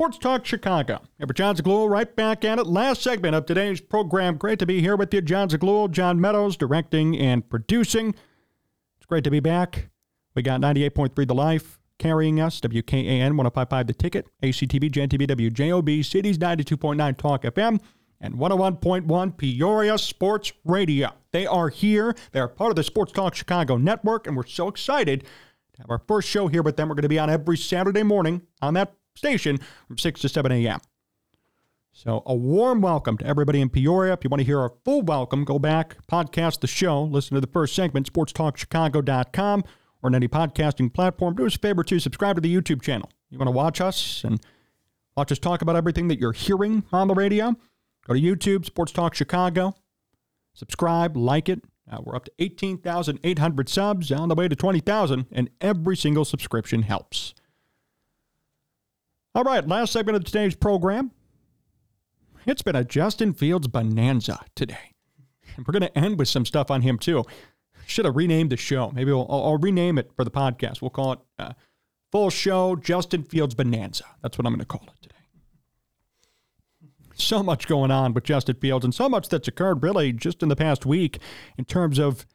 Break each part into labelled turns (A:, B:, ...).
A: Sports Talk Chicago. Ever Jon Zaghloul right back at it. Last segment of today's program. Great to be here with you. Jon Zaghloul, John Meadows, directing and producing. It's great to be back. We got 98.3 The Life carrying us, WKAN 1055 The Ticket, ACTV, JNTV, WJOB, Cities 92.9 Talk FM, and 101.1 Peoria Sports Radio. They are here. They are part of the Sports Talk Chicago network, and we're so excited to have our first show here with them. We're going to be on every Saturday morning on that station from 6 to 7 a.m. So, a warm welcome to everybody in Peoria. If you want to hear our full welcome, go back, podcast the show, listen to the first segment, sportstalkchicago.com, or on any podcasting platform. Do us a favor to subscribe to the YouTube channel. You want to watch us and watch us talk about everything that you're hearing on the radio? Go to YouTube, Sports Talk Chicago. Subscribe, like it. Uh, we're up to 18,800 subs, on the way to 20,000, and every single subscription helps. All right, last segment of today's program. It's been a Justin Fields bonanza today. And we're going to end with some stuff on him, too. Should have renamed the show. Maybe we'll, I'll, I'll rename it for the podcast. We'll call it uh, Full Show Justin Fields Bonanza. That's what I'm going to call it today. So much going on with Justin Fields, and so much that's occurred really just in the past week in terms of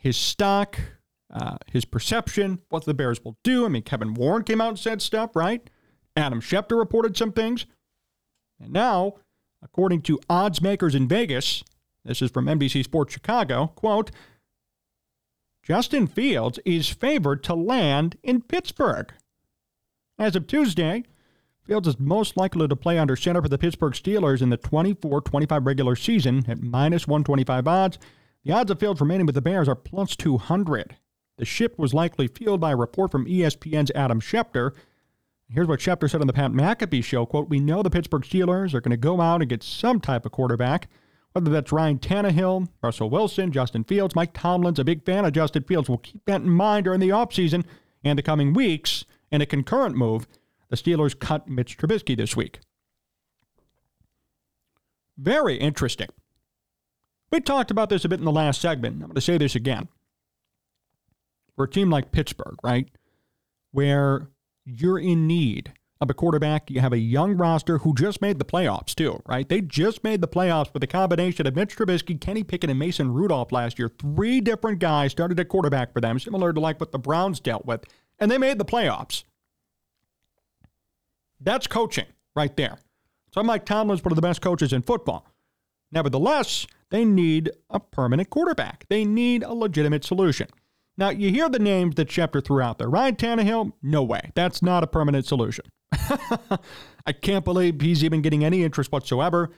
A: his stock, uh, his perception, what the Bears will do. I mean, Kevin Warren came out and said stuff, right? Adam Schefter reported some things. And now, according to odds makers in Vegas, this is from NBC Sports Chicago, quote, Justin Fields is favored to land in Pittsburgh. As of Tuesday, Fields is most likely to play under center for the Pittsburgh Steelers in the 24 25 regular season at minus 125 odds. The odds of Fields remaining with the Bears are plus 200. The ship was likely fueled by a report from ESPN's Adam Schefter Here's what Schefter said on the Pat McAfee show, quote, We know the Pittsburgh Steelers are going to go out and get some type of quarterback, whether that's Ryan Tannehill, Russell Wilson, Justin Fields, Mike Tomlin's a big fan of Justin Fields. We'll keep that in mind during the offseason and the coming weeks. In a concurrent move, the Steelers cut Mitch Trubisky this week. Very interesting. We talked about this a bit in the last segment. I'm going to say this again. For a team like Pittsburgh, right, where you're in need of a quarterback. You have a young roster who just made the playoffs, too, right? They just made the playoffs with a combination of Mitch Trubisky, Kenny Pickett, and Mason Rudolph last year. Three different guys started at quarterback for them, similar to like what the Browns dealt with, and they made the playoffs. That's coaching right there. So Mike Tomlin's one of the best coaches in football. Nevertheless, they need a permanent quarterback. They need a legitimate solution. Now, you hear the names that Schefter threw out there. Ryan Tannehill, no way. That's not a permanent solution. I can't believe he's even getting any interest whatsoever.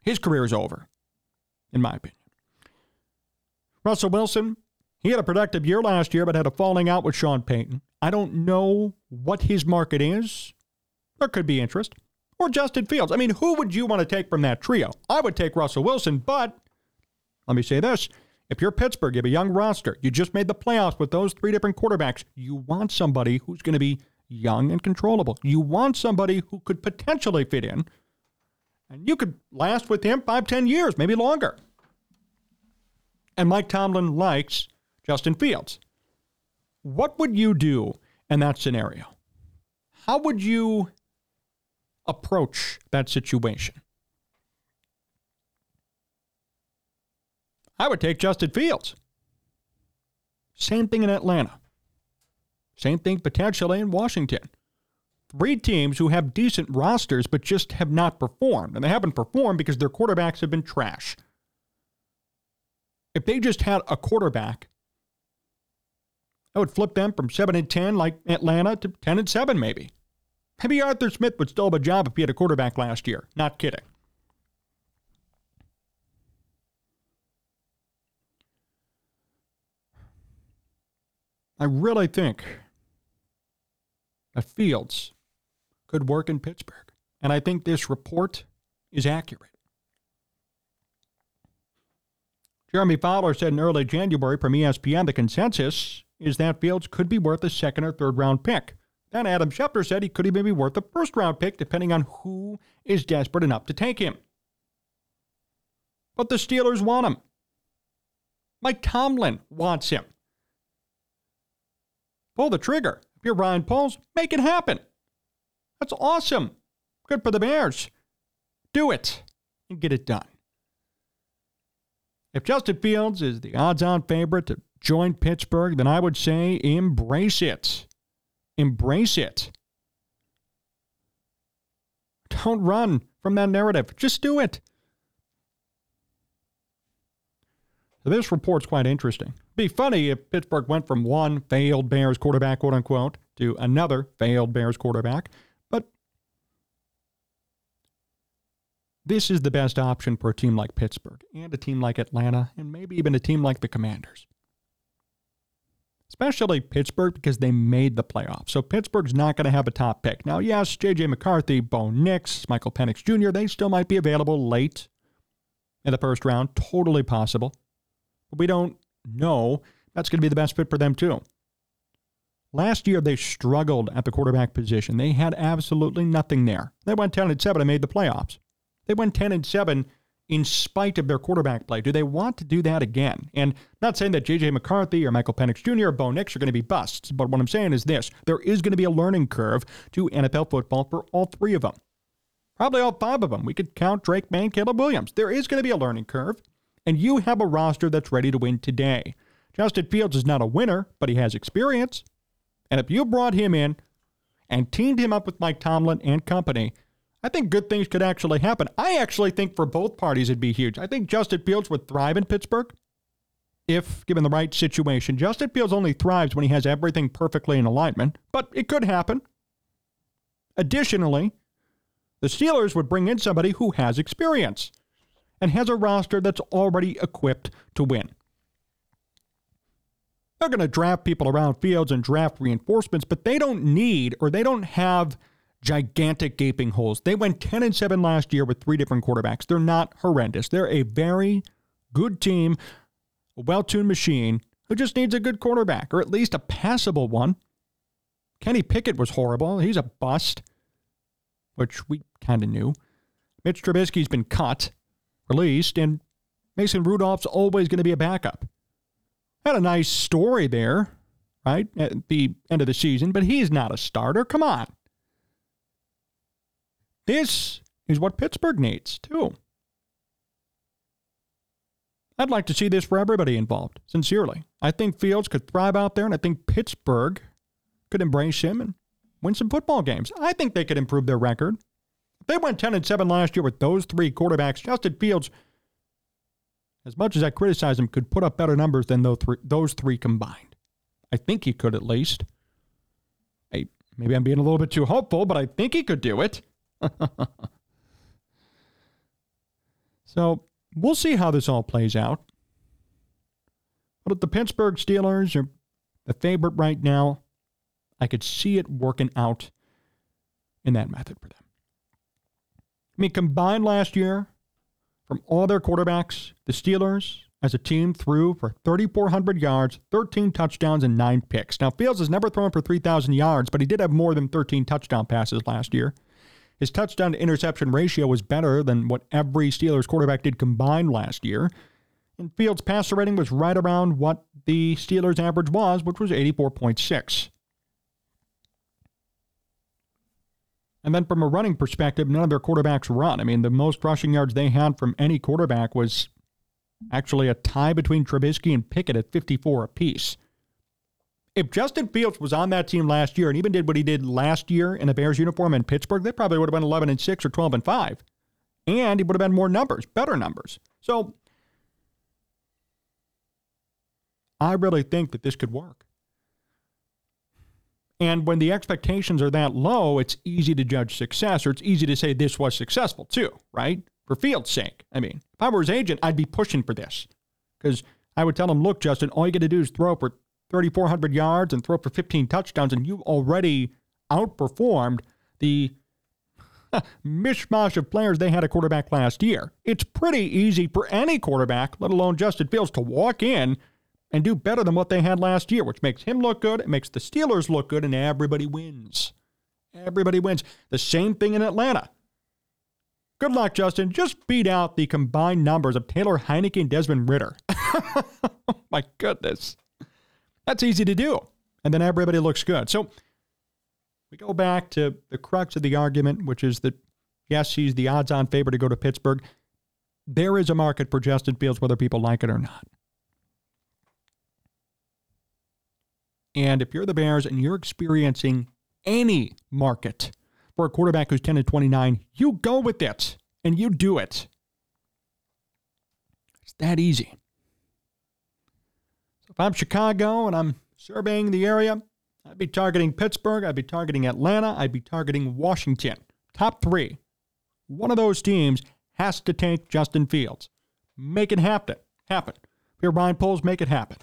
A: His career is over, in my opinion. Russell Wilson, he had a productive year last year, but had a falling out with Sean Payton. I don't know what his market is. There could be interest. Or Justin Fields. I mean, who would you want to take from that trio? I would take Russell Wilson, but let me say this if you're Pittsburgh, you have a young roster, you just made the playoffs with those three different quarterbacks, you want somebody who's going to be young and controllable. You want somebody who could potentially fit in, and you could last with him five, ten years, maybe longer. And Mike Tomlin likes Justin Fields. What would you do in that scenario? How would you approach that situation? I would take Justin Fields. Same thing in Atlanta. Same thing potentially in Washington. Three teams who have decent rosters but just have not performed. And they haven't performed because their quarterbacks have been trash. If they just had a quarterback, I would flip them from 7 and 10 like Atlanta to 10 and 7 maybe. Maybe Arthur Smith would still have a job if he had a quarterback last year. Not kidding. I really think that Fields could work in Pittsburgh. And I think this report is accurate. Jeremy Fowler said in early January from ESPN the consensus is that Fields could be worth a second or third round pick. Then Adam Schefter said he could even be worth a first round pick depending on who is desperate enough to take him. But the Steelers want him. Mike Tomlin wants him. Pull the trigger. If you're Ryan Poles, make it happen. That's awesome. Good for the Bears. Do it and get it done. If Justin Fields is the odds on favorite to join Pittsburgh, then I would say embrace it. Embrace it. Don't run from that narrative. Just do it. This report's quite interesting. Be funny if Pittsburgh went from one failed Bears quarterback, quote unquote, to another failed Bears quarterback. But this is the best option for a team like Pittsburgh and a team like Atlanta and maybe even a team like the Commanders. Especially Pittsburgh because they made the playoffs. So Pittsburgh's not going to have a top pick. Now, yes, J.J. McCarthy, Bo Nix, Michael Penix Jr., they still might be available late in the first round. Totally possible. But we don't know that's going to be the best fit for them, too. Last year, they struggled at the quarterback position. They had absolutely nothing there. They went 10 and 7 and made the playoffs. They went 10 and 7 in spite of their quarterback play. Do they want to do that again? And not saying that J.J. McCarthy or Michael Penix Jr. or Bo Nix are going to be busts, but what I'm saying is this there is going to be a learning curve to NFL football for all three of them. Probably all five of them. We could count Drake Maye, Caleb Williams. There is going to be a learning curve, and you have a roster that's ready to win today. Justin Fields is not a winner, but he has experience. And if you brought him in and teamed him up with Mike Tomlin and company, I think good things could actually happen. I actually think for both parties it'd be huge. I think Justin Fields would thrive in Pittsburgh if given the right situation. Justin Fields only thrives when he has everything perfectly in alignment, but it could happen. Additionally, the Steelers would bring in somebody who has experience and has a roster that's already equipped to win. They're going to draft people around Fields and draft reinforcements, but they don't need or they don't have gigantic gaping holes. They went 10 and 7 last year with three different quarterbacks. They're not horrendous. They're a very good team, a well-tuned machine who just needs a good quarterback or at least a passable one. Kenny Pickett was horrible. He's a bust, which we kind of knew. Mitch Trubisky's been cut, released, and Mason Rudolph's always going to be a backup. Had a nice story there, right, at the end of the season, but he's not a starter. Come on. This is what Pittsburgh needs, too. I'd like to see this for everybody involved, sincerely. I think Fields could thrive out there, and I think Pittsburgh could embrace him and win some football games. I think they could improve their record. They went 10 and 7 last year with those three quarterbacks, Justin Fields, as much as I criticize him, could put up better numbers than those three, those three combined. I think he could at least. Hey, maybe I'm being a little bit too hopeful, but I think he could do it. so we'll see how this all plays out. But if the Pittsburgh Steelers are the favorite right now, I could see it working out in that method for them. I mean, combined last year, from all their quarterbacks, the Steelers as a team threw for 3,400 yards, 13 touchdowns, and nine picks. Now, Fields has never thrown for 3,000 yards, but he did have more than 13 touchdown passes last year. His touchdown to interception ratio was better than what every Steelers quarterback did combined last year. And Fields' passer rating was right around what the Steelers' average was, which was 84.6. And then from a running perspective, none of their quarterbacks run. I mean, the most rushing yards they had from any quarterback was actually a tie between Trubisky and Pickett at 54 apiece if Justin Fields was on that team last year and even did what he did last year in a Bears uniform in Pittsburgh, they probably would have been 11 and 6 or 12 and 5. And he would have been more numbers, better numbers. So I really think that this could work. And when the expectations are that low, it's easy to judge success or it's easy to say this was successful too, right? For Fields' sake. I mean, if I were his agent, I'd be pushing for this because I would tell him, look, Justin, all you got to do is throw for 3,400 yards and throw for 15 touchdowns, and you already outperformed the mishmash of players they had a quarterback last year. It's pretty easy for any quarterback, let alone Justin Fields, to walk in and do better than what they had last year, which makes him look good, it makes the Steelers look good, and everybody wins. Everybody wins. The same thing in Atlanta. Good luck, Justin. Just beat out the combined numbers of Taylor Heinicke and Desmond Ridder. oh, my goodness. That's easy to do. And then everybody looks good. So We go back to the crux of the argument, which is that, yes, he's the odds on favorite to go to Pittsburgh. There is a market for Justin Fields, whether people like it or not. And if you're the Bears and you're experiencing any market for a quarterback who's 10 to 29, you go with it and you do it. It's that easy. So if I'm Chicago and I'm surveying the area, I'd be targeting Pittsburgh, I'd be targeting Atlanta, I'd be targeting Washington. Top three. One of those teams has to take Justin Fields. Make it happen. Happen. If you're Ryan Poles, make it happen.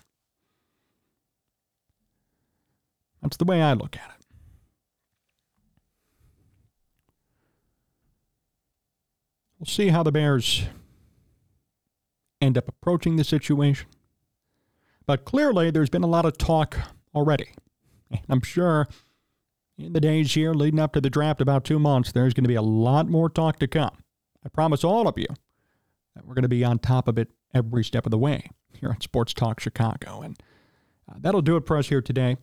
A: That's the way I look at it. We'll see how the Bears end up approaching the situation. But clearly, there's been a lot of talk already. And I'm sure in the days here leading up to the draft, about two months, there's going to be a lot more talk to come. I promise all of you that we're going to be on top of it every step of the way here on Sports Talk Chicago. And uh, that'll do it for us here today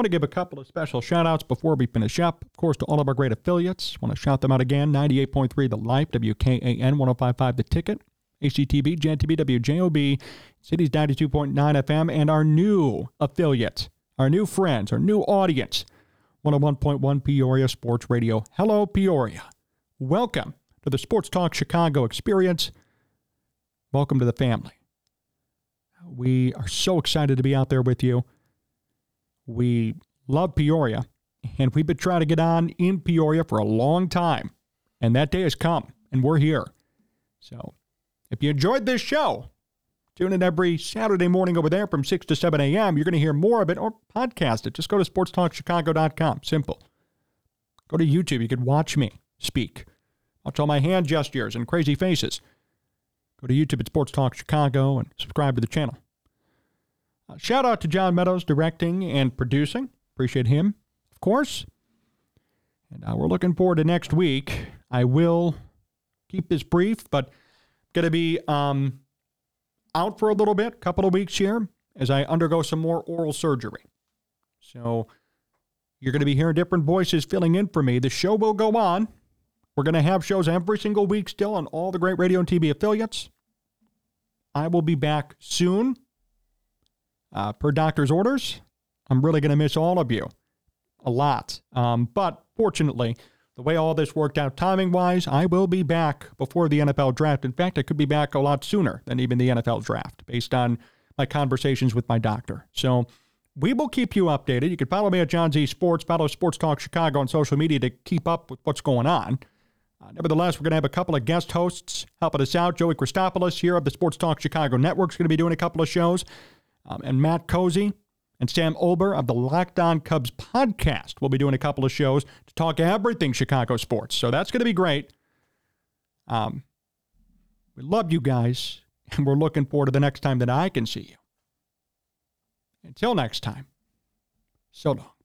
A: want to give a couple of special shout outs before we finish up. Of course, to all of our great affiliates. want to shout them out again 98.3 The Life, WKAN 1055 The Ticket, JanTV, WJOB, Cities 92.9 FM, and our new affiliate, our new friends, our new audience, 101.1 Peoria Sports Radio. Hello, Peoria. Welcome to the Sports Talk Chicago experience. Welcome to the family. We are so excited to be out there with you. We love Peoria, and we've been trying to get on in Peoria for a long time. And that day has come, and we're here. So if you enjoyed this show, tune in every Saturday morning over there from 6 to 7 a.m. You're going to hear more of it or podcast it. Just go to sportstalkchicago.com. Simple. Go to YouTube. You can watch me speak. Watch all my hand gestures and crazy faces. Go to YouTube at Sports Talk Chicago and subscribe to the channel. Shout out to John Meadows directing and producing. Appreciate him, of course. And uh, we're looking forward to next week. I will keep this brief, but going to be um, out for a little bit, couple of weeks here, as I undergo some more oral surgery. So you're going to be hearing different voices filling in for me. The show will go on. We're going to have shows every single week still on all the great radio and TV affiliates. I will be back soon uh, per doctor's orders. I'm really going to miss all of you a lot. Um, but fortunately, the way all this worked out timing wise, I will be back before the NFL draft. In fact, I could be back a lot sooner than even the NFL draft based on my conversations with my doctor. So we will keep you updated. You can follow me at John Z Sports, follow Sports Talk Chicago on social media to keep up with what's going on. Uh, nevertheless, we're going to have a couple of guest hosts helping us out. Joey Christopoulos here of the Sports Talk Chicago Network is going to be doing a couple of shows. Um, and Matt Cozy and Sam Olber of the Locked On Cubs podcast will be doing a couple of shows to talk everything Chicago sports. So that's going to be great. Um, we love you guys, and we're looking forward to the next time that I can see you. Until next time, so long.